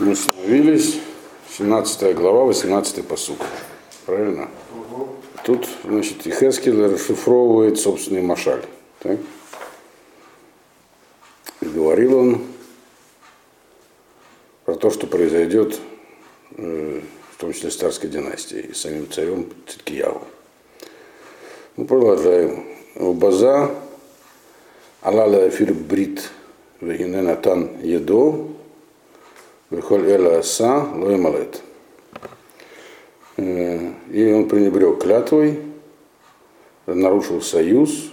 Мы остановились, 17 глава, 18 посуд. Правильно? Тут, значит, Ихескель расшифровывает собственный машаль. Так? И говорил он про то, что произойдет, э, в том числе с царской династией, и самим царем Циткияву. Мы продолжаем. База Алала Эфир Брит Вегине Натан Едо Вихоль Эла Аса Лоемалет. И он пренебрег клятвой, нарушил союз,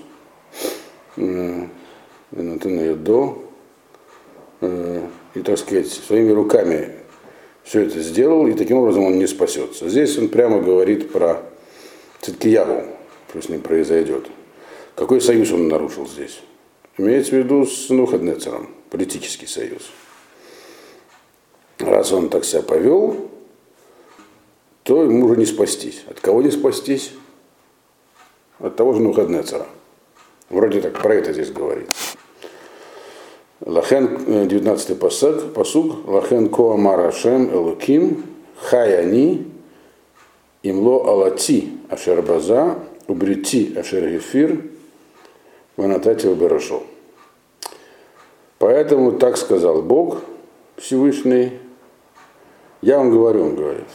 Натан Едо, и, так сказать, своими руками все это сделал, и таким образом он не спасется. Здесь он прямо говорит про Циткияву, что с ним произойдет. Какой союз он нарушил здесь? Имеется в виду с Нухаднецером, политический союз. Раз он так себя повел, то ему уже не спастись. От кого не спастись? От того же Нухаднецера. Вроде так про это здесь говорит. Лахен, 19-й посуг, посуг, Лахен Коамар Ашем Элуким, Хаяни, Имло Алати Ашербаза, Убрити Ашергефир, Ванатати Уберашо. Поэтому так сказал Бог Всевышний, я вам говорю, он говорит,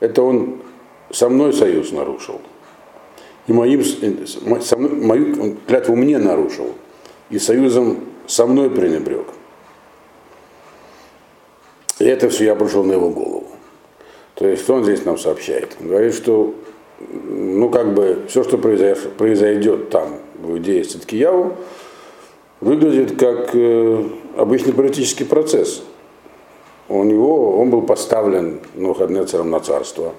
это он со мной союз нарушил, и моим, со мной, мою клятву мне нарушил, и союзом со мной пренебрег. И это все я обрушил на его голову. То есть, что он здесь нам сообщает? Он говорит, что ну, как бы, все, что произойдет, там, в Иудее с Циткияву, выглядит как э, обычный политический процесс. У него, он был поставлен ну, Ходнецером на царство,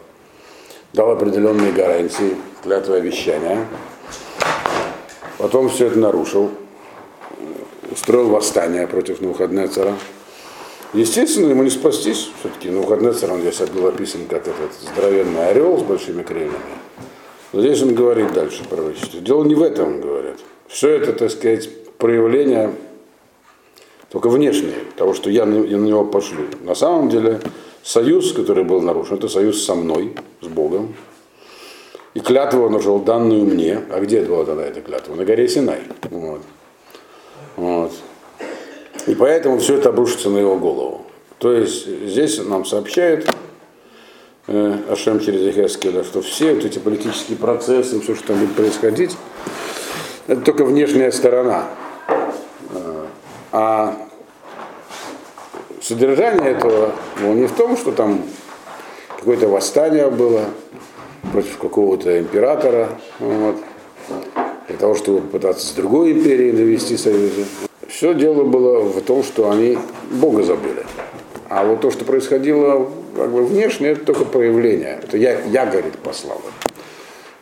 дал определенные гарантии, клятвы обещания, потом все это нарушил, устроил восстание против Навуходнецера. Естественно, ему не спастись. Все-таки Навуходнецер, он здесь был описан как этот здоровенный орел с большими крыльями. Но здесь он говорит дальше про пророчество. Дело не в этом, говорят. Все это, так сказать, проявление только внешнее, того, что я на, него пошлю. На самом деле, союз, который был нарушен, это союз со мной, с Богом. И клятву он уже данную мне. А где была тогда эта клятва? На горе Синай. Вот. Вот. И поэтому все это обрушится на его голову. То есть здесь нам сообщает э, Ашем через Ихескеля, что все вот эти политические процессы, все, что там будет происходить, это только внешняя сторона. А содержание этого ну, не в том, что там какое-то восстание было против какого-то императора, вот, для того, чтобы попытаться с другой империей навести союзы. Все дело было в том, что они Бога забыли. А вот то, что происходило как бы внешне, это только проявление. Это я, я говорит, послал.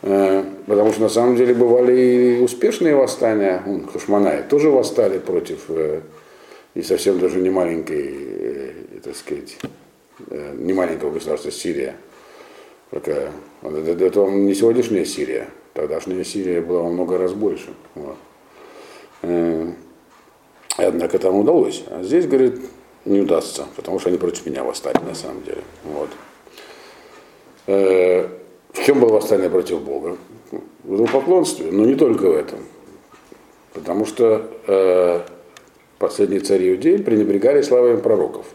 Э, потому что на самом деле бывали и успешные восстания. Хашманай тоже восстали против э, и совсем даже не маленькой, э, так сказать, не маленького государства Сирия. Такая, это, не сегодняшняя Сирия. Тогдашняя Сирия была во много раз больше. Вот. Однако там удалось. А здесь, говорит, не удастся, потому что они против меня восстали на самом деле. Вот. Чем было восстание против Бога? В идолопоклонстве, но не только в этом. Потому что э, последние цари Иудеи пренебрегали славами пророков.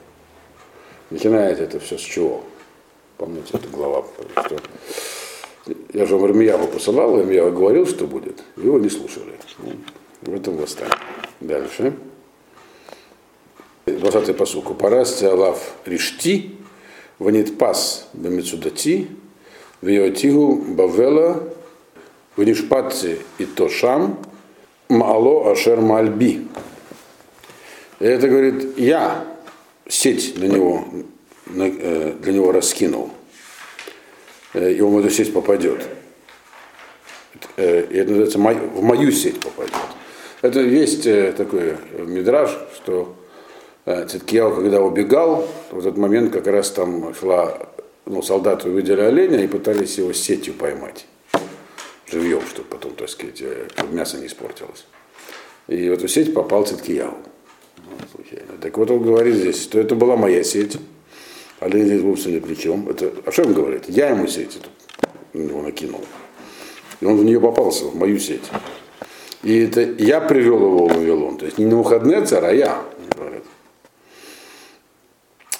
Начинается это все с чего? Помните, эта глава, что я же Ирмияву посылал, Ирмиява говорил, что будет, его не слушали. В этом восстание. Дальше. 20-й посуку. Парасти Алав Ришти, Ванитпас Бамицудати, Виотигу Бавела, Ванишпатси и Тошам, Маало Ашер Мальби. Это говорит, я сеть для него, для него раскинул. И он в эту сеть попадет. И это называется в мою сеть попадет. Это есть такой мидраж, что Циткияу, когда убегал, в этот момент как раз там шла, ну, солдаты увидели оленя и пытались его сетью поймать. Живьем, чтобы потом, так сказать, чтобы мясо не испортилось. И в эту сеть попал Циткияу. случайно. Так вот он говорит здесь, что это была моя сеть, а Леви вовсе ни при чем. Это, а что он говорит? Я ему сеть эту на него накинул. И он в нее попался, в мою сеть. И это я привел его в Вавилон. То есть не на выходные царь, а я.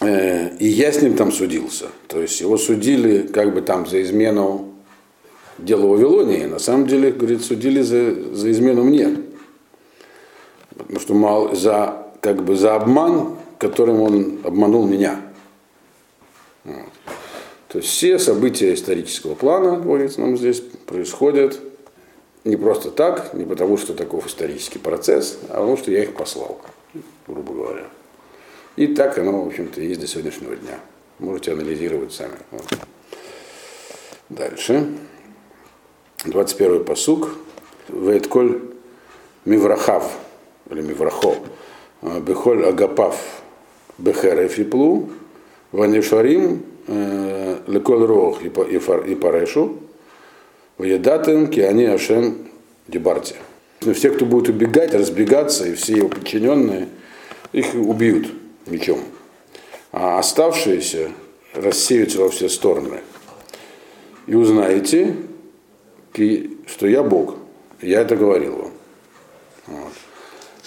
Э, и я с ним там судился. То есть его судили как бы там за измену делу Вавилонии. На самом деле, говорит, судили за, за измену мне. Потому что мало, за, как бы за обман, которым он обманул меня. Вот. То есть все события исторического плана, говорится нам здесь, происходят не просто так, не потому что таков исторический процесс, а потому что я их послал, грубо говоря. И так оно, в общем-то, есть до сегодняшнего дня. Можете анализировать сами. Вот. Дальше. 21 посук. Вейтколь миврахав, или миврахо, бехоль агапав бехереф и плу, ванишарим Э, лекол рох и парешу, Ваядатым киани ашем дебарти. Все, кто будет убегать, разбегаться, и все его подчиненные, их убьют мечом. А оставшиеся рассеются во все стороны. И узнаете, что я Бог. Я это говорил вам. Вот.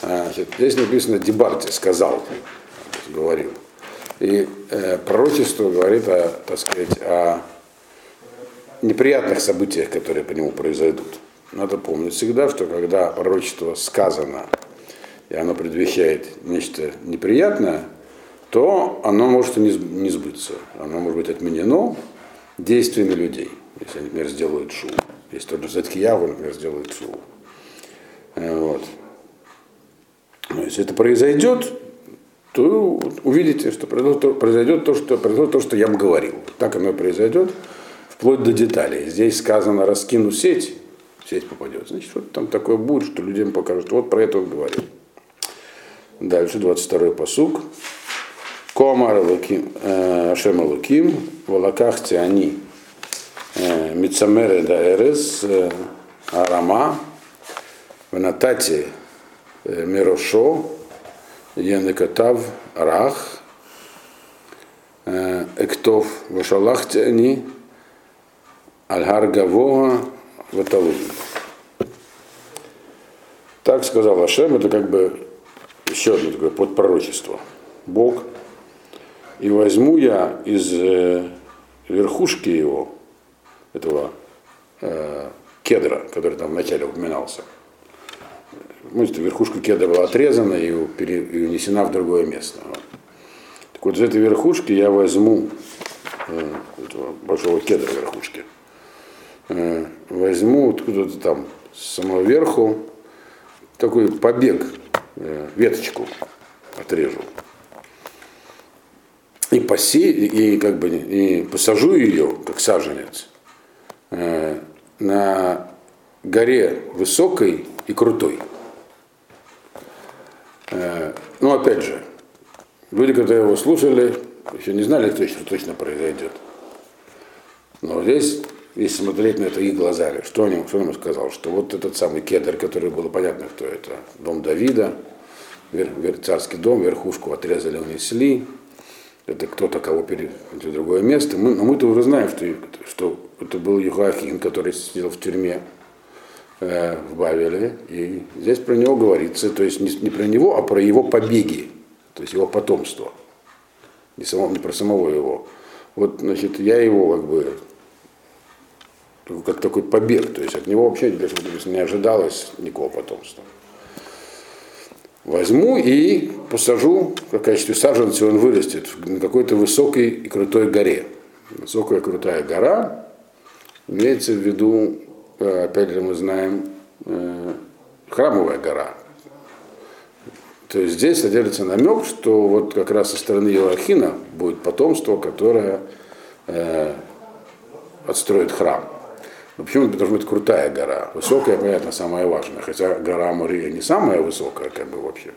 А, здесь написано Дебарти, сказал, говорил. И э, пророчество говорит о, так сказать, о неприятных событиях, которые по нему произойдут. Надо помнить всегда, что когда пророчество сказано, и оно предвещает нечто неприятное, то оно может и не, сбыться. Оно может быть отменено действиями людей. Если они, например, сделают шоу. Если тот же Заткияву, например, сделает шоу. Э, вот. Но если это произойдет, то увидите, что произойдет то, что, произойдет то, что я вам говорил. Так оно и произойдет, вплоть до деталей. Здесь сказано, раскину сеть, сеть попадет. Значит, что там такое будет, что людям покажут. Вот про это он говорил. Дальше, 22-й посук. Комар э, Ашем Луким, Волакахте они э, Мицамере да Эрес, э, Арама, Ванатати Мирошо, Янекатав Рах, Эктов Вашалахте они, Альгар Ваталуин. Так сказал Ашем, это как бы еще одно такое подпророчество. Бог. И возьму я из э, верхушки его, этого э, кедра, который там вначале упоминался, может, верхушка кедра была отрезана и, унесена в другое место. Так вот, из этой верхушки я возьму, э, этого большого кедра верхушки, э, возьму откуда-то там с самого верху такой побег, веточку отрежу. И, посе, и, как бы, и посажу ее, как саженец, на горе высокой и крутой. Э, ну, опять же, люди, когда его слушали, еще не знали точно, что точно произойдет. Но здесь, если смотреть на это их глазами, что он, что он ему сказал? Что вот этот самый кедр, который было понятно, кто это, дом Давида, вер, вер, царский дом, верхушку отрезали, унесли, это кто-то кого перевели в другое место. Мы, но мы-то уже знаем, что, что это был Юхахин, который сидел в тюрьме Э, в Бавеле, и здесь про него говорится, то есть не, не про него, а про его побеги, то есть его потомство, не, само, не про самого его. Вот, значит, я его как бы как такой побег, то есть от него вообще не ожидалось никакого потомства. Возьму и посажу, в качестве саженца он вырастет на какой-то высокой и крутой горе. Высокая крутая гора имеется в виду Э, опять же, мы знаем, э, храмовая гора. То есть здесь содержится намек, что вот как раз со стороны Иоахина будет потомство, которое э, отстроит храм. Но почему? Потому что это крутая гора. Высокая, понятно, самая важная. Хотя гора Мурия не самая высокая, как бы вообще.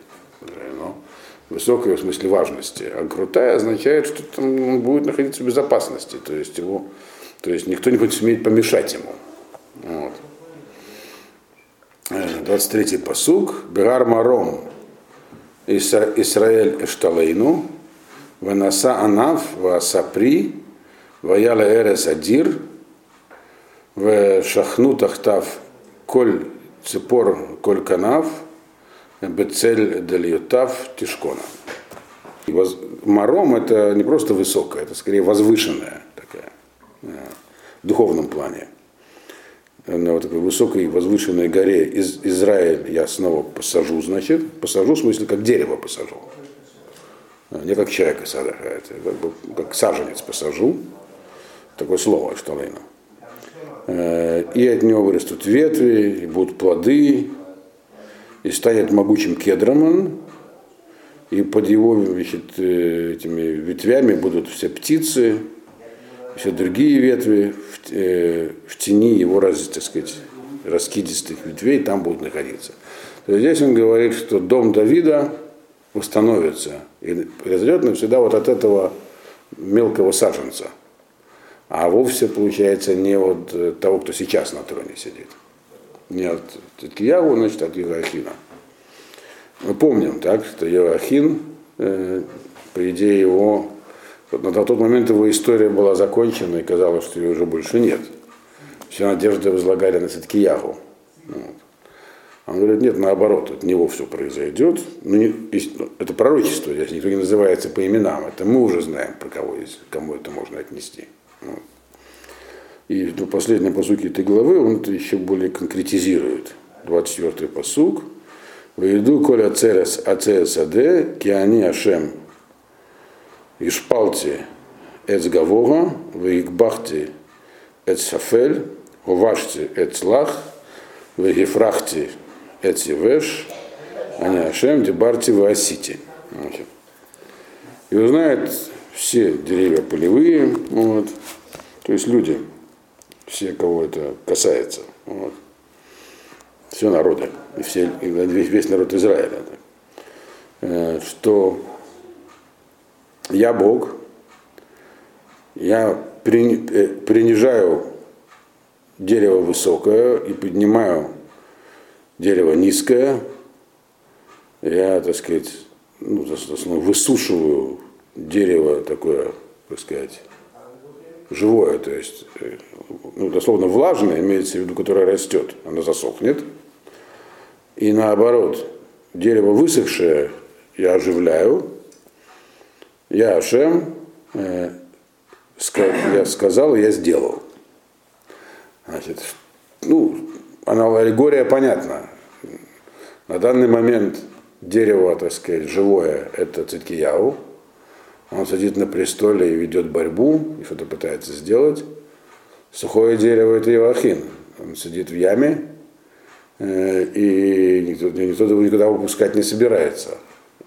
Но высокая в смысле важности. А крутая означает, что там он будет находиться в безопасности. То есть, его, то есть никто не будет сметь помешать ему. Вот. 23-й посуг. Бегар Маром. Исраэль Эшталейну, Ванаса Анав, Васапри, Ваяла Эрес Адир, в Шахну Тахтав, Коль Цепор Коль Канав, Бецель Дельютав Тишкона. Воз... Маром это не просто высокая, это скорее возвышенная такая, э, в духовном плане. На вот такой высокой возвышенной горе из Израиль я снова посажу, значит, посажу, в смысле, как дерево посажу. А, не как человека сажает, как, бы, как саженец посажу. Такое слово Шталейна. Э, и от него вырастут ветви, и будут плоды, и станет могучим кедром он, и под его значит, э, этими ветвями будут все птицы, все другие ветви в, э, в тени его, раз, так сказать, раскидистых ветвей там будут находиться. То есть здесь он говорит, что дом Давида восстановится и произойдет навсегда вот от этого мелкого саженца, а вовсе получается не от э, того, кто сейчас на троне сидит. Не от Ткиягу, значит, от Иоахина. Мы помним, так, что Иоахин, э, по идее, его на тот момент его история была закончена, и казалось, что ее уже больше нет. Все надежды возлагали на Циткиягу. Вот. Он говорит, нет, наоборот, от него все произойдет. Ну, не, ну, это пророчество, здесь никто не называется по именам. Это мы уже знаем, про кого, кому это можно отнести. И в последнем посуке этой главы он это еще более конкретизирует. 24-й посук. Вейду коля церес ацерес аде, киани ашем Ишпалти эц гавора, вейкбахти увашти эц лах, вегефрахти эц не ашем дебарти васити. И узнает все деревья полевые, вот, то есть люди, все, кого это касается, вот, все народы, и все, и весь, весь народ Израиля, э, что я Бог, я э, принижаю дерево высокое и поднимаю дерево низкое, я, так сказать, ну, высушиваю дерево такое, так сказать, живое, то есть, э, ну, дословно влажное, имеется в виду, которое растет, оно засохнет. И наоборот, дерево высохшее я оживляю, я Ашем, э, я сказал, я сделал. Значит, ну, аллегория понятна. На данный момент дерево, так сказать, живое, это Циткияу. Он сидит на престоле и ведет борьбу, и что-то пытается сделать. Сухое дерево это Иоахин. Он сидит в яме, э, и никто, никто его никуда выпускать не собирается.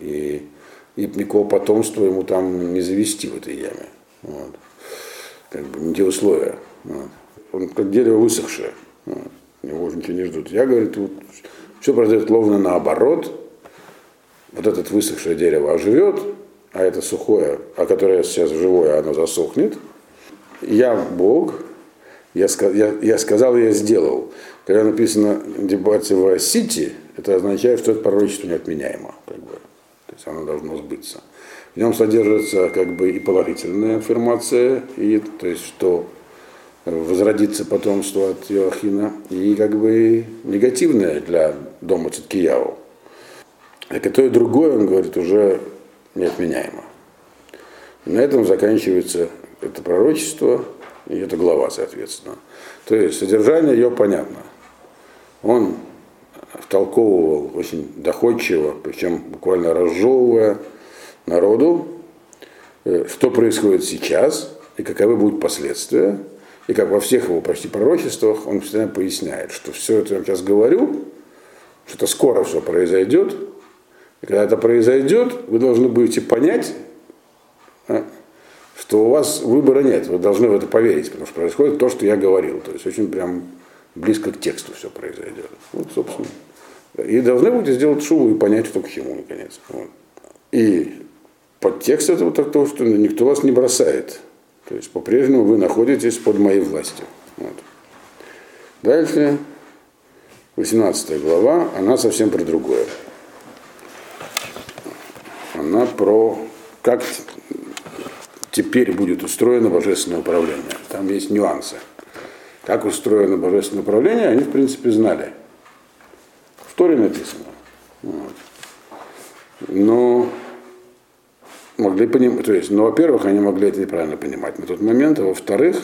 И и никакого потомства ему там не завести в этой яме. Вот. Как бы не те условия. Вот. Он как дерево высохшее. Вот. Его уже ничего не ждут. Я говорю, тут все произойдет ровно наоборот. Вот этот высохшее дерево оживет, а это сухое, а которое сейчас живое, оно засохнет. Я Бог, я, я, я сказал, я сделал. Когда написано дебаты в Сити, это означает, что это пророчество неотменяемо. Как бы. То есть оно должно сбыться. В нем содержится как бы и положительная информация, и, то есть что возродится потомство от Иоахина, и как бы негативное для дома Циткияу. А то и другое, он говорит, уже неотменяемо. На этом заканчивается это пророчество, и эта глава, соответственно. То есть содержание ее понятно. Он втолковывал очень доходчиво, причем буквально разжевывая народу, э, что происходит сейчас и каковы будут последствия. И как во всех его почти пророчествах он постоянно поясняет, что все это я сейчас говорю, что это скоро все произойдет. И когда это произойдет, вы должны будете понять, а, что у вас выбора нет. Вы должны в это поверить, потому что происходит то, что я говорил. То есть очень прям близко к тексту все произойдет. Вот, собственно. И должны будете сделать шуву и понять, что к чему, наконец. Вот. И подтекст этого то, что никто вас не бросает. То есть по-прежнему вы находитесь под моей властью. Вот. Дальше, 18 глава, она совсем про другое. Написано про как теперь будет устроено божественное управление. Там есть нюансы. Как устроено божественное управление, они, в принципе, знали. В Торе написано. Вот. Но могли понимать, то есть, ну, во-первых, они могли это неправильно понимать на тот момент, а во-вторых,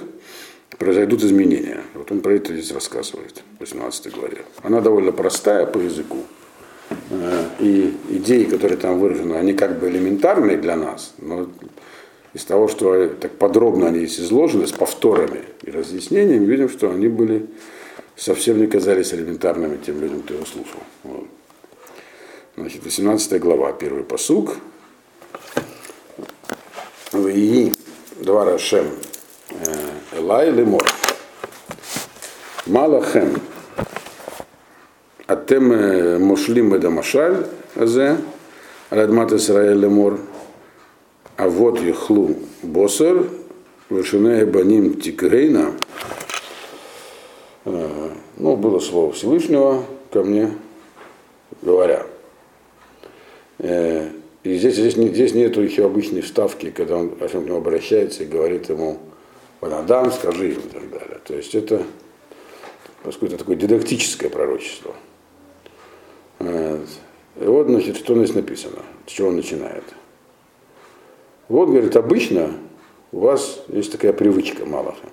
произойдут изменения. Вот он про это здесь рассказывает в 18 главе. Она довольно простая по языку. И идеи, которые там выражены, они как бы элементарные для нас, но из того, что так подробно они здесь изложены, с повторами и разъяснениями, видим, что они были совсем не казались элементарными тем людям, кто его слушал. Вот. Значит, 18 глава, первый посук. И два Рашем э, Элай Лемор. Малахем. Атем Мошлим Эдамашаль Азе. Радмат Исраэль Лемор. А вот Ехлу Босер. Вышине Баним Тикрейна. Э, ну, было слово Всевышнего ко мне, говоря. Э, и здесь, здесь, здесь нету еще обычной вставки, когда он к нему обращается и говорит ему, Ванадам, скажи и так далее. То есть это, поскольку это такое дидактическое пророчество. Э, вот, значит, что здесь написано, с чего он начинает. Вот, говорит, обычно у вас есть такая привычка, Малаха.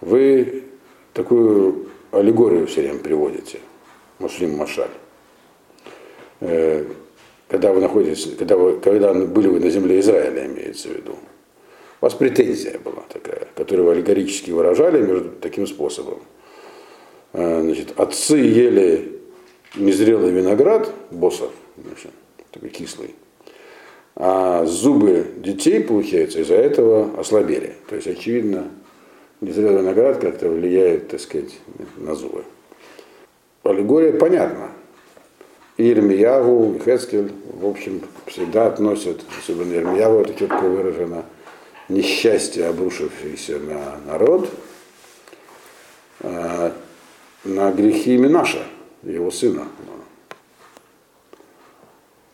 Вы такую аллегорию все время приводите, Муслим Машаль. Э, когда вы находитесь, когда, вы, когда были вы на земле Израиля, имеется в виду. У вас претензия была такая, которую вы аллегорически выражали между таким способом. Э, значит, отцы ели незрелый виноград, боссов, значит, такой кислый, а зубы детей, получается, из-за этого ослабели. То есть, очевидно, незрелый виноград как-то влияет, так сказать, на зубы. Аллегория понятна. И Ирмиягу, и Хескель, в общем, всегда относят, особенно Ирмиягу, это четко выражено, несчастье, обрушившееся на народ, а, на грехи Минаша, его сына.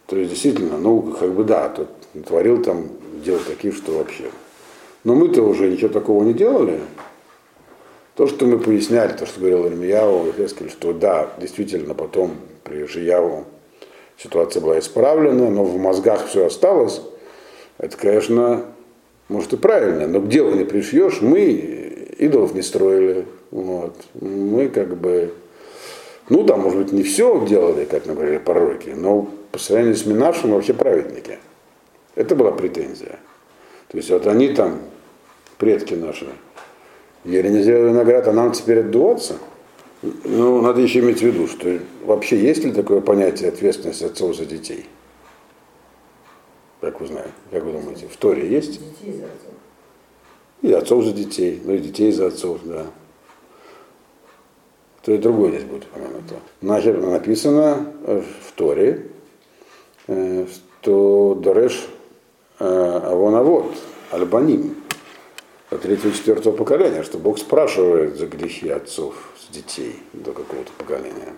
То есть действительно, ну, как бы да, тот творил там дел таких, что вообще. Но мы-то уже ничего такого не делали. То, что мы поясняли, то, что говорил Ирмияу и Хескель, что да, действительно, потом при Жияву ситуация была исправлена, но в мозгах все осталось, это, конечно, может и правильно, но к делу не пришьешь, мы идолов не строили, вот. мы как бы ну, там, может быть, не все делали, как, например, пророки, но по сравнению с Минашем вообще праведники. Это была претензия. То есть вот они там, предки наши, ели не сделали виноград, а нам теперь отдуваться? Ну, надо еще иметь в виду, что вообще есть ли такое понятие ответственности отцов за детей? Как вы знаете, как вы думаете, в Торе есть? Детей за отцов. И отцов за детей, ну и детей за отцов, да то и другое здесь будет упомянуто. Значит, написано в Торе, э, что Дореш э, Авонавод, Альбаним, от третьего четвертого поколения, что Бог спрашивает за грехи отцов с детей до какого-то поколения.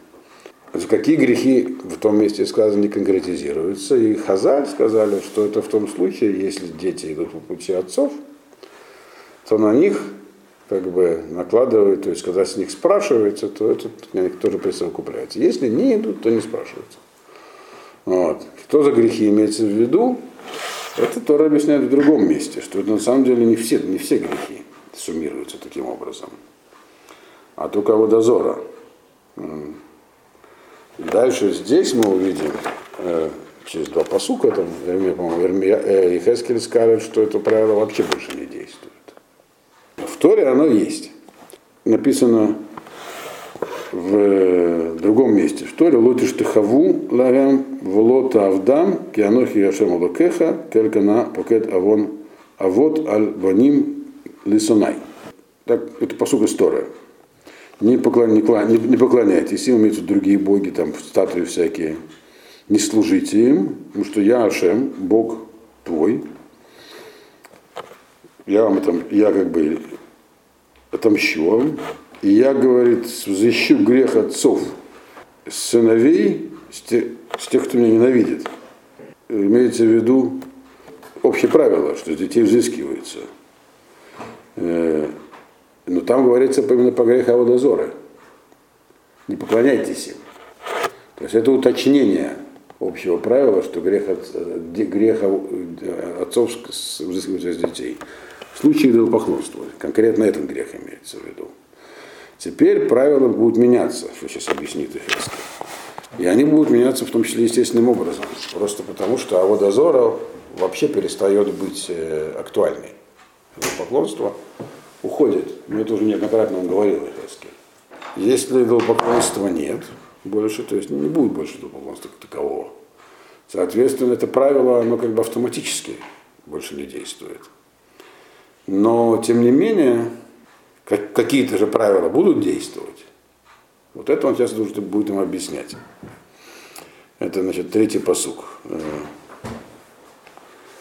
За какие грехи в том месте сказано не конкретизируются. И Хазаль сказали, что это в том случае, если дети идут по пути отцов, то на них как бы накладывают, то есть когда с них спрашивается, то это тоже присовокупляется. Если не идут, то не спрашиваются. Вот. Что за грехи имеется в виду? Это Тора объясняет в другом месте, что это на самом деле не все, не все грехи суммируются таким образом, а только водозора. Дальше здесь мы увидим э, через два посука, там, по-моему, э, Хескель скажет, что это правило вообще больше не действует. В Торе оно есть. Написано в другом месте. В Торе лотиш тахаву ларям волота авдам кианохи яшем алакеха келькана покет авон авод аль ваним лисонай. Так, это посука из Торы. Не, поклон, не, не поклоняйтесь им, имеются другие боги, там статуи всякие. Не служите им, потому что я Ашем, Бог твой, я вам это, я как бы отомщу вам, и я, говорит, защищу грех отцов, сыновей, с тех, с тех кто меня ненавидит. имеется в виду общее правило, что детей взыскивается. Э, но там говорится именно по греха Аводозора. Не поклоняйтесь им. То есть это уточнение общего правила, что грех, от, грех отцов взыскивается с детей. Случае идолопоклонства, конкретно этот грех имеется в виду. Теперь правила будут меняться, что сейчас объяснит Эфесский. И они будут меняться в том числе естественным образом. Просто потому, что Аводозора вообще перестает быть э, актуальной. Поклонство уходит. Мы это уже неоднократно он говорил, Эфесский. Если идолопоклонства нет больше, то есть не будет больше идолопоклонства как такового. Соответственно, это правило, оно как бы автоматически больше не действует. Но, тем не менее, как, какие-то же правила будут действовать. Вот это он сейчас должен будет им объяснять. Это, значит, третий посук. Э,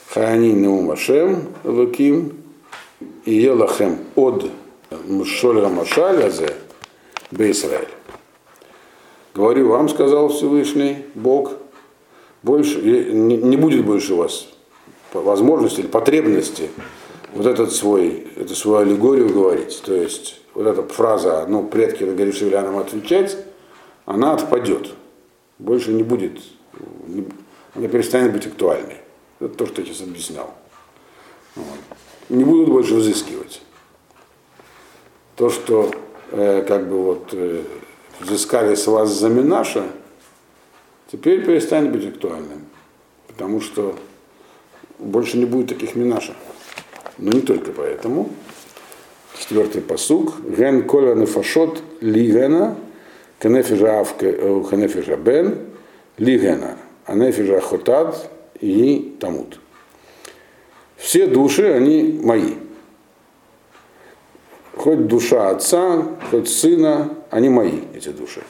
Хаани Неум Ашем Луким и Елахем от Мшольга Машалязе Бейсраэль. Говорю вам, сказал Всевышний Бог, больше, не будет больше у вас возможности или потребности вот этот свой, эту свою аллегорию говорить. То есть вот эта фраза, ну, предки решили нам отвечать, она отпадет. Больше не будет, не, она перестанет быть актуальной. Это то, что я сейчас объяснял. Вот. Не будут больше взыскивать. То, что э, как бы вот э, взыскали с вас за Минаша, теперь перестанет быть актуальным. Потому что больше не будет таких Минаша. Но не только поэтому. Четвертый посуг. Ген коля нефашот лигена, кенефижа авке, э, кенефижа бен, лигена, а нефижа хотат и тамут. Все души, они мои. Хоть душа отца, хоть сына, они мои, эти души.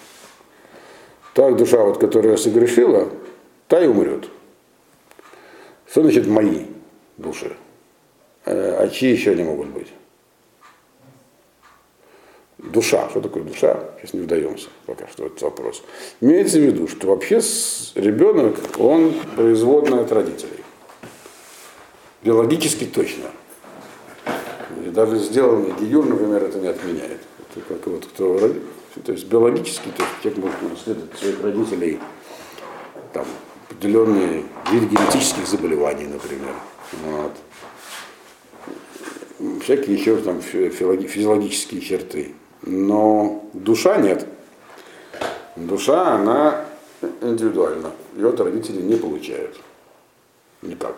Так душа, вот, которая согрешила, та и умрет. Что значит мои души? Э, а чьи еще они могут быть? Душа. Что такое душа? Сейчас не вдаемся пока что этот вопрос. Имеется в виду, что вообще ребенок, он производный от родителей. Биологически точно. И даже сделанный гиюр, например, это не отменяет. Это как вот кто то есть биологически, то есть человек может наследовать своих родителей там, определенные виды генетических заболеваний, например. Вот всякие еще там физиологические черты. Но душа нет. Душа, она индивидуальна. Ее от родителей не получают. Никак.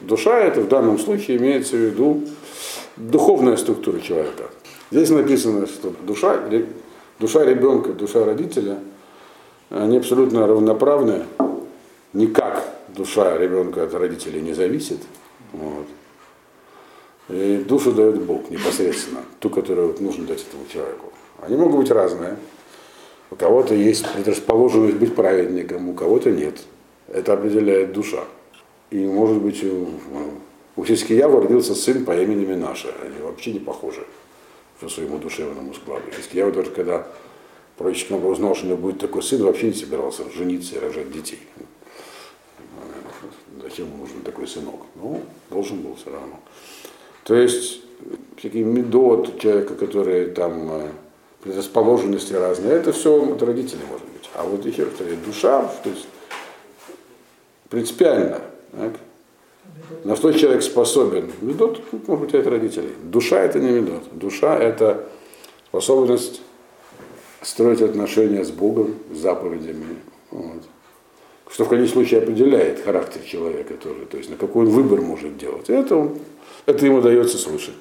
Душа это в данном случае имеется в виду духовная структура человека. Здесь написано, что душа, душа ребенка, душа родителя, они абсолютно равноправны. Никак душа ребенка от родителей не зависит. Вот. И душу дает Бог непосредственно, ту, которую вот нужно дать этому человеку. Они могут быть разные. У кого-то есть предрасположенность быть праведником, у кого-то нет. Это определяет душа. И может быть у, у Хискиява родился сын по имени Минаша. Они вообще не похожи по своему душевному складу. Хискиява даже когда пророческим образом узнал, что у него будет такой сын, вообще не собирался жениться и рожать детей. Зачем ему нужен такой сынок? Ну, должен был все равно. То есть всякие медот человека, которые там э, предрасположенности разные, это все от родителей может быть. А вот еще душа, то есть принципиально, так? на что человек способен. Медот, может быть, от родителей. Душа это не медот. Душа это способность строить отношения с Богом, с заповедями. Вот. Что в конечном случае определяет характер человека тоже, то есть на какой он выбор может делать. Это он это ему дается свыше.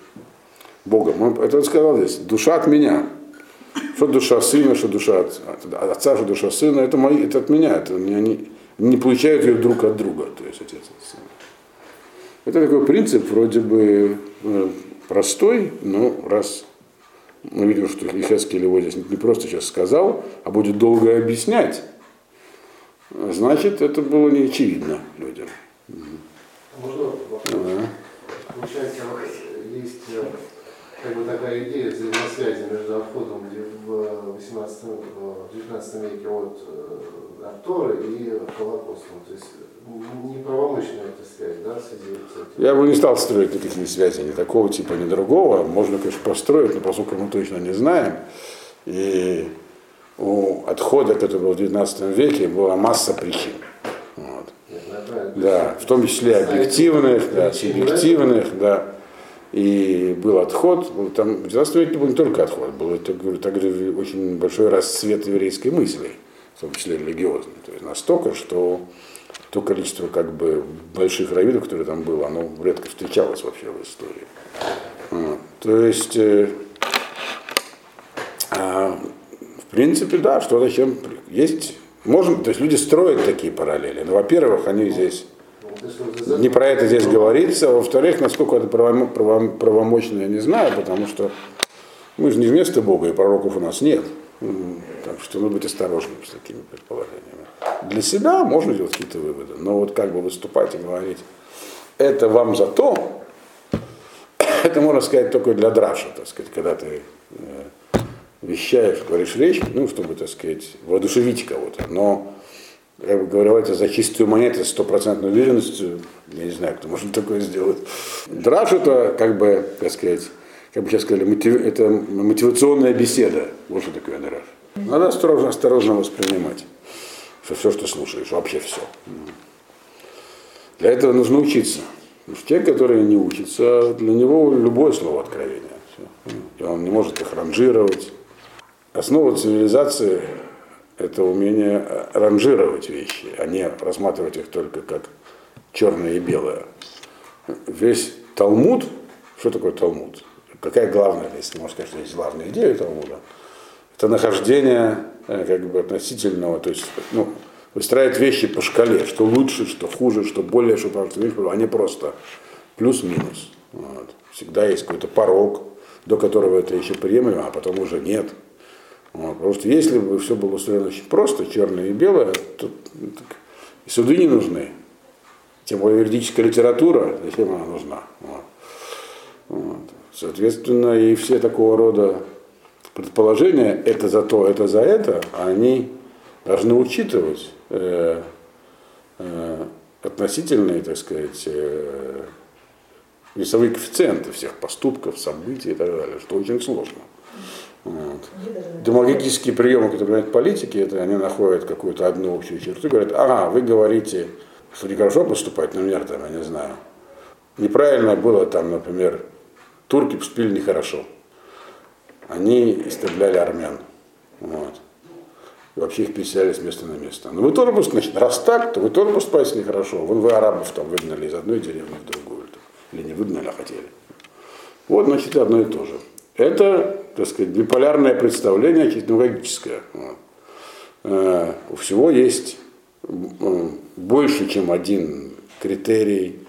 Богом. Это он сказал здесь. Душа от меня. Что душа сына, что душа от, от отца, что душа сына, это, мои, это от меня. Это они, они не получают ее друг от друга. То есть отец от сына. Это такой принцип вроде бы э, простой, но раз мы видим, что Лихецкий его здесь не просто сейчас сказал, а будет долго объяснять, значит, это было не очевидно людям. Можно? Да. Получается, есть э, как бы такая идея взаимосвязи между отходом в 18 в 19 веке от э, Артора и Холокостом. То есть неправомочная эта связь, да, в связи с этим. Я бы не стал строить никаких связей ни такого типа, ни другого. Можно, конечно, построить, но поскольку мы точно не знаем. И у отхода, который был в 19 веке, была масса причин. Да, в том числе объективных, да, субъективных, да. И был отход, там, в 19 веке был не только отход, был также очень большой расцвет еврейской мысли, в том числе религиозной. То есть настолько, что то количество как бы больших раввинов, которые там было, оно редко встречалось вообще в истории. Вот. То есть, э, а, в принципе, да, что зачем есть, можно, то есть люди строят такие параллели. Но, во-первых, они здесь не про это здесь говорится. Во-вторых, насколько это правомочно, я не знаю, потому что мы же не вместо Бога, и пророков у нас нет. Так что нужно быть осторожным с такими предположениями. Для себя можно делать какие-то выводы, но вот как бы выступать и говорить, это вам за то, это можно сказать только для драша, так сказать, когда ты э, вещаешь, говоришь речь, ну, чтобы, так сказать, воодушевить кого-то. Но я бы говорил, это за чистую монету стопроцентной уверенностью, я не знаю, кто может такое сделать. Драж это, как бы, так сказать, как бы сейчас сказали, мотив, это мотивационная беседа. Вот что такое драж. Надо осторожно, осторожно воспринимать что все, что слушаешь, вообще все. Для этого нужно учиться. Те, которые не учатся, для него любое слово откровение. И он не может их ранжировать. Основа цивилизации – это умение ранжировать вещи, а не рассматривать их только как черное и белое. Весь Талмуд, что такое Талмуд? Какая главная, если можно сказать, что есть главная идея Талмуда? Это нахождение Э, как бы относительного, то есть ну, выстраивать вещи по шкале, что лучше, что хуже, что более, что правда, а не просто плюс-минус. Вот. Всегда есть какой-то порог, до которого это еще приемлемо, а потом уже нет. Вот. Потому что если бы все было устроено очень просто, черное и белое, то и суды не нужны. Тем более юридическая литература, зачем она нужна? Вот. Вот. Соответственно, и все такого рода предположения, это за то, это за это, они должны учитывать э, э, относительные, так сказать, э, весовые коэффициенты всех поступков, событий и так далее, что очень сложно. Вот. Демагогические приемы, которые принимают политики, это они находят какую-то одну общую черту говорят, ага, вы говорите, что нехорошо поступать, например, там, я не знаю, неправильно было там, например, турки поступили нехорошо они истребляли армян. Вот. И вообще их переселяли с места на место. Но вы тоже значит, раз так, то вы тоже поступаете нехорошо. Вон вы арабов там выгнали из одной деревни в другую. Или не выгнали, а хотели. Вот, значит, одно и то же. Это, так сказать, биполярное представление, технологическое. Вот. Э, у всего есть больше, чем один критерий,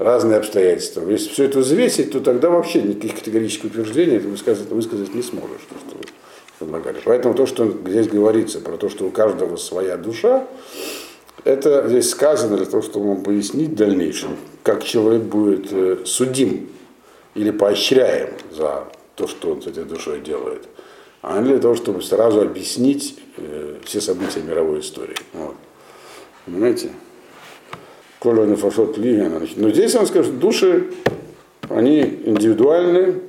разные обстоятельства. Если все это взвесить, то тогда вообще никаких категорических утверждений ты высказать, высказать не сможешь, то, что вы предлагали. Поэтому то, что здесь говорится про то, что у каждого своя душа, это здесь сказано для того, чтобы вам пояснить в дальнейшем, как человек будет э, судим или поощряем за то, что он с этой душой делает, а не для того, чтобы сразу объяснить э, все события мировой истории. Вот. Понимаете? Коля Нефашот Ливина. Но здесь он скажет, души, они индивидуальны,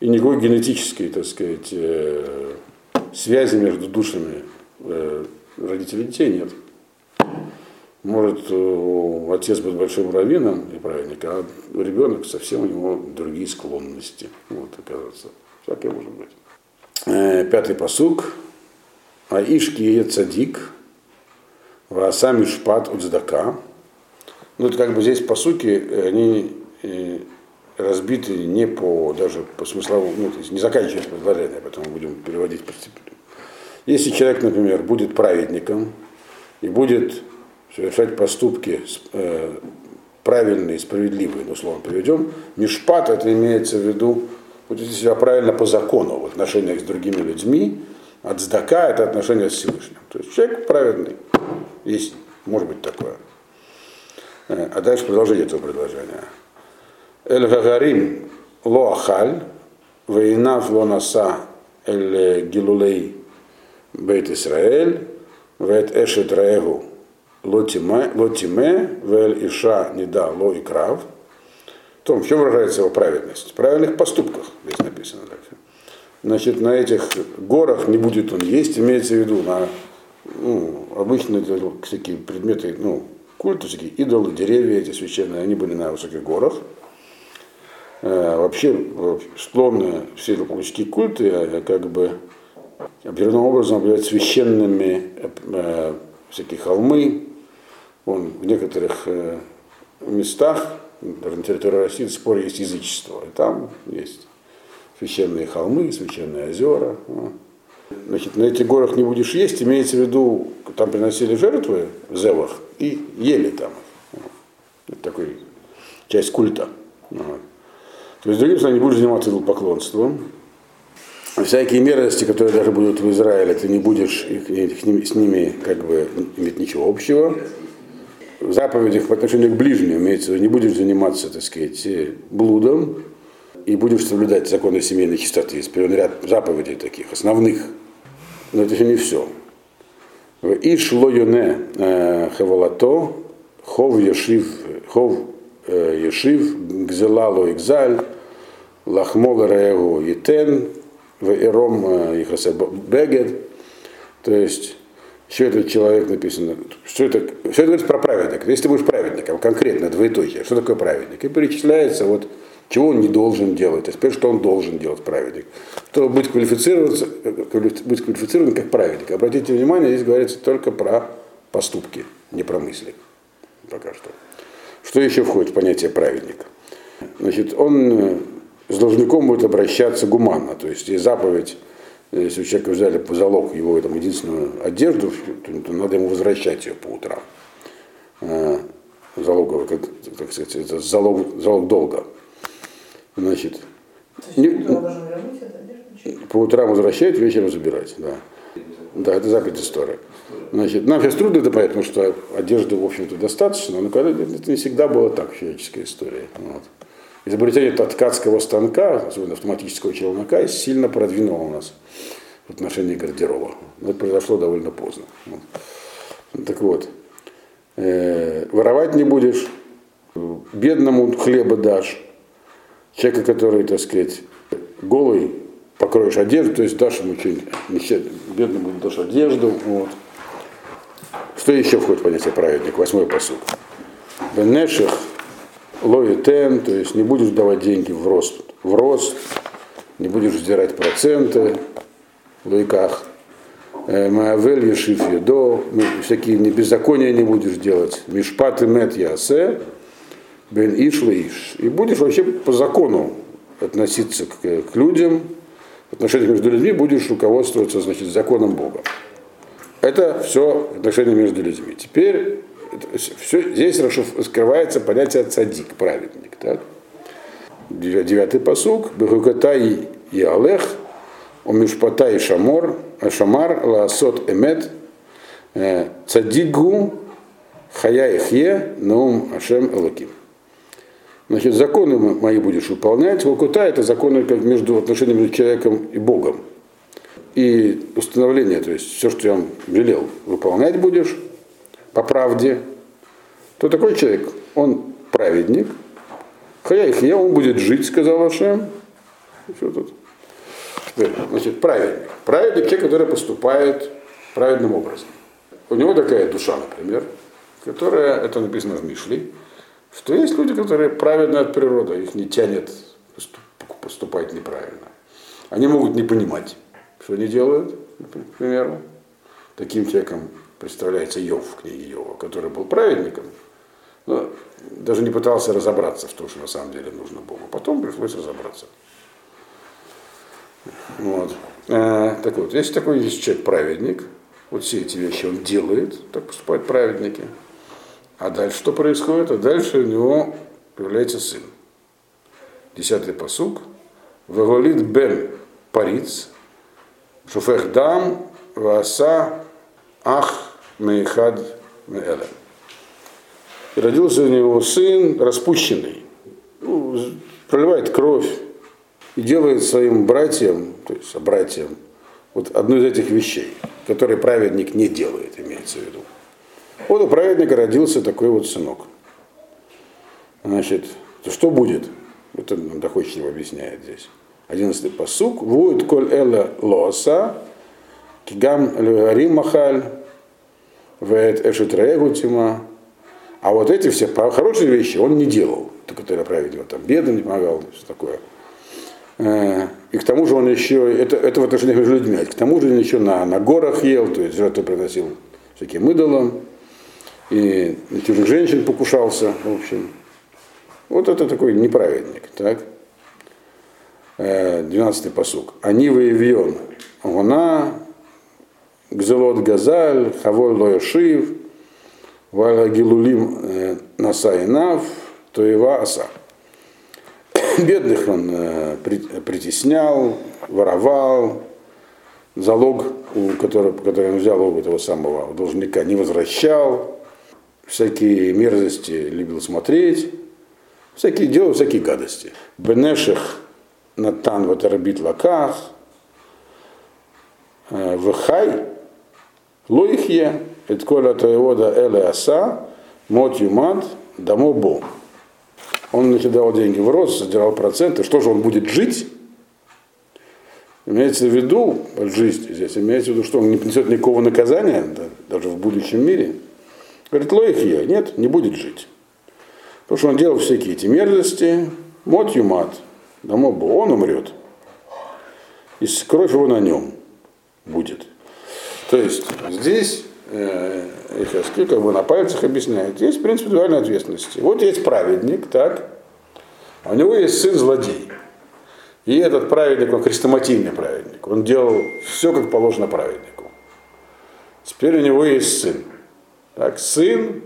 и никакой генетической, так сказать, э, связи между душами э, родителей детей нет. Может, отец быть большим раввином и праведник, а ребенок совсем у него другие склонности. Вот, оказывается. Всякое может быть. Э, пятый посук. Аишки цадик, Вааса шпат от здака. Ну, это как бы здесь, по сути, они э, разбиты не по, даже по смысловому, ну, то есть не заканчиваясь предложение, поэтому будем переводить постепенно. Если человек, например, будет праведником и будет совершать поступки э, правильные, справедливые, ну, словом приведем, мишпат, это имеется в виду, вот себя правильно по закону в отношениях с другими людьми, от здака это отношение с Всевышним. То есть человек праведный, есть, может быть такое. Э, а дальше продолжение этого предложения. Эль Гагарим Лоахаль, Вейнав лонаса эль гилулей бейт Исраэль, вет эшет раэгу лотиме, вель иша неда ло и крав. В том, в чем выражается его праведность? В правильных поступках, здесь написано дальше. Значит, на этих горах не будет он есть, имеется в виду на ну, обычные всякие предметы, ну, культа, всякие идолы, деревья эти священные, они были на высоких горах. Э, вообще, склонны все политические культы, э, как бы определенным образом объявляют священными э, всякие холмы. Вон, в некоторых э, местах, даже на территории России, до сих пор есть язычество. И там есть священные холмы, священные озера. Значит, на этих горах не будешь есть, имеется в виду, там приносили жертвы в зевах и ели там. Это такой часть культа. То есть, другим словом, не будешь заниматься поклонством. Всякие мерзости, которые даже будут в Израиле, ты не будешь их, их, с ними как бы иметь ничего общего. В заповедях по отношению к ближнему, имеется в виду, не будешь заниматься, так сказать, блудом, и будешь соблюдать законы семейной чистоты. Есть определенный ряд заповедей таких, основных. Но это еще не все. Иш лоюне э, хавалато, хов ешив, хов э, ешив, гзелало игзаль, лахмол раегу етен, в иром э, бегед. То есть, все этот человек написано, что это, что это говорит про праведника. Если ты будешь праведником, конкретно двоеточие, что такое праведник? И перечисляется вот чего он не должен делать, а теперь что он должен делать праведник. Чтобы быть, квалифицироваться, быть квалифицирован как праведник. Обратите внимание, здесь говорится только про поступки, не про мысли. Пока что. Что еще входит в понятие праведника? Значит, он э, с должником будет обращаться гуманно. То есть есть заповедь, если у человека взяли по залог его там, единственную одежду, то надо ему возвращать ее по утрам. Э, залоговый, как, так сказать, это залог, залог долга. Значит, не, по утрам возвращать, вечером забирать. Да. Да, это заповедь история. Значит, нам сейчас трудно это понять, потому что одежды, в общем-то, достаточно, но когда это не всегда было так в человеческой истории. Вот. Изобретение ткацкого станка, особенно автоматического челнока, сильно продвинуло нас в отношении гардероба. Но это произошло довольно поздно. Вот. Так вот, э, воровать не будешь, бедному хлеба дашь, человека, который, так сказать, голый, покроешь одежду, то есть дашь ему что-нибудь, бедному дашь одежду. Вот. Что еще входит в понятие праведник? Восьмой посуд. Бенеших лоитен, то есть не будешь давать деньги в рост, в рост, не будешь сдирать проценты в лойках. Э, Маавель ешиф едо, ну, всякие беззакония не будешь делать. Мишпат и мет ясе, бен иш иш. И будешь вообще по закону относиться к, к людям, в отношениях между людьми будешь руководствоваться, значит, законом Бога. Это все отношения между людьми. Теперь все, здесь раскрывается понятие цадик, праведник. Так? Девятый посук. Бехукатай и Алех, Омишпатай Шамор, Шамар, Лаасот Эмет, э, Цадигу, Хая Ихе, Наум Ашем Элаким. Значит, законы мои будешь выполнять. Волкута это законы как между отношениями между человеком и Богом. И установление, то есть все, что я вам велел, выполнять будешь по правде, то такой человек, он праведник, Хаяихия, он будет жить, сказал Ашем. Что тут? Значит, праведник. Праведник человек, который поступает праведным образом. У него такая душа, например, которая, это написано в Мишле, что есть люди, которые праведны от природы, их не тянет поступать неправильно. Они могут не понимать, что они делают, к примеру. Таким человеком представляется Йов в книге Йова, который был праведником, но даже не пытался разобраться в том, что на самом деле нужно Богу. Потом пришлось разобраться. Вот. А, так вот, если такой есть человек праведник, вот все эти вещи он делает, так поступают праведники. А дальше что происходит? А дальше у него появляется сын. Десятый посук. Вавалит бен париц, шуфех дам, васа ах Мейхад Меэлем. И родился у него сын распущенный, ну, проливает кровь, и делает своим братьям, то есть братьям, вот одну из этих вещей, которые праведник не делает, имеется в виду. Вот у праведника родился такой вот сынок. Значит, что будет? Это нам доходчиво объясняет здесь. Одиннадцатый посук. Вует коль эла лоса, кигам легарим махаль, вет эшетреегу тима. А вот эти все хорошие вещи он не делал, которые праведник, там бедным не помогал, все такое. Э, и к тому же он еще, это, это в отношениях между людьми, к тому же он еще на, на горах ел, то есть жертву приносил всяким идолам, и на чужих женщин покушался, в общем. Вот это такой неправедник, так? 12-й посук. Они воевьон. Гуна, Гзелот Газаль, Хаволь Лоешив, Валя Гилулим э, Насайнав, Тоева Аса. Бедных он э, притеснял, воровал, залог, у которого, который он взял у этого самого должника, не возвращал, всякие мерзости любил смотреть, всякие делал всякие гадости. Бенеших Натан Ватарабит Лаках, э, Вхай, Лоихье, Этколя Таевода Эле Аса, Мот Юмат, Дамо Бо. Он накидал деньги в рост, содержал проценты. Что же он будет жить? Имеется в виду, жизнь здесь, имеется в виду, что он не принесет никакого наказания, да, даже в будущем мире. Говорит, Лоихия, нет, не будет жить. Потому что он делал всякие эти мерзости, мот юмат, да мог бы, он умрет. И кровь его на нем будет. То есть здесь э, Ихаскиль как бы на пальцах объясняет, есть в принципе дуальная ответственность. Вот есть праведник, так, а у него есть сын злодей. И этот праведник, он хрестоматийный праведник. Он делал все, как положено праведнику. Теперь у него есть сын. Так, сын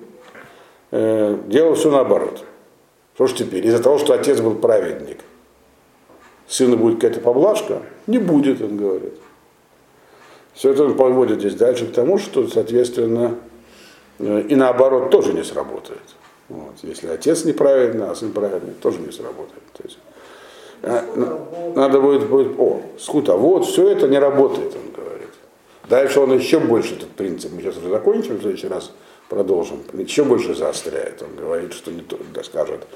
э, делал все наоборот. Что ж теперь? Из-за того, что отец был праведник, сыну будет какая-то поблажка? Не будет, он говорит. Все это он подводит здесь дальше к тому, что, соответственно, э, и наоборот тоже не сработает. Вот. Если отец неправильный, а сын правильный, тоже не сработает. То есть, э, надо будет, будет, о, скута, вот, все это не работает, он говорит. Дальше он еще больше этот принцип, мы сейчас уже закончим, в следующий раз продолжим, еще больше заостряет. Он говорит, что не то, да, скажет,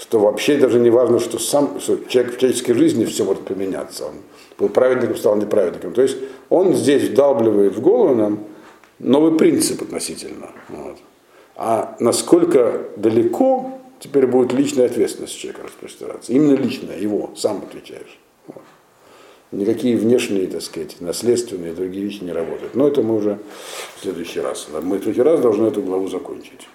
что вообще даже не важно, что сам что человек в человеческой жизни все может поменяться. Он был праведником, стал неправедником. То есть он здесь вдалбливает в голову нам новый принцип относительно. Вот. А насколько далеко теперь будет личная ответственность человека распространяться. Именно личная, его, сам отвечаешь. Вот. Никакие внешние, так сказать, наследственные другие вещи не работают. Но это мы уже в следующий раз. Мы в следующий раз должны эту главу закончить.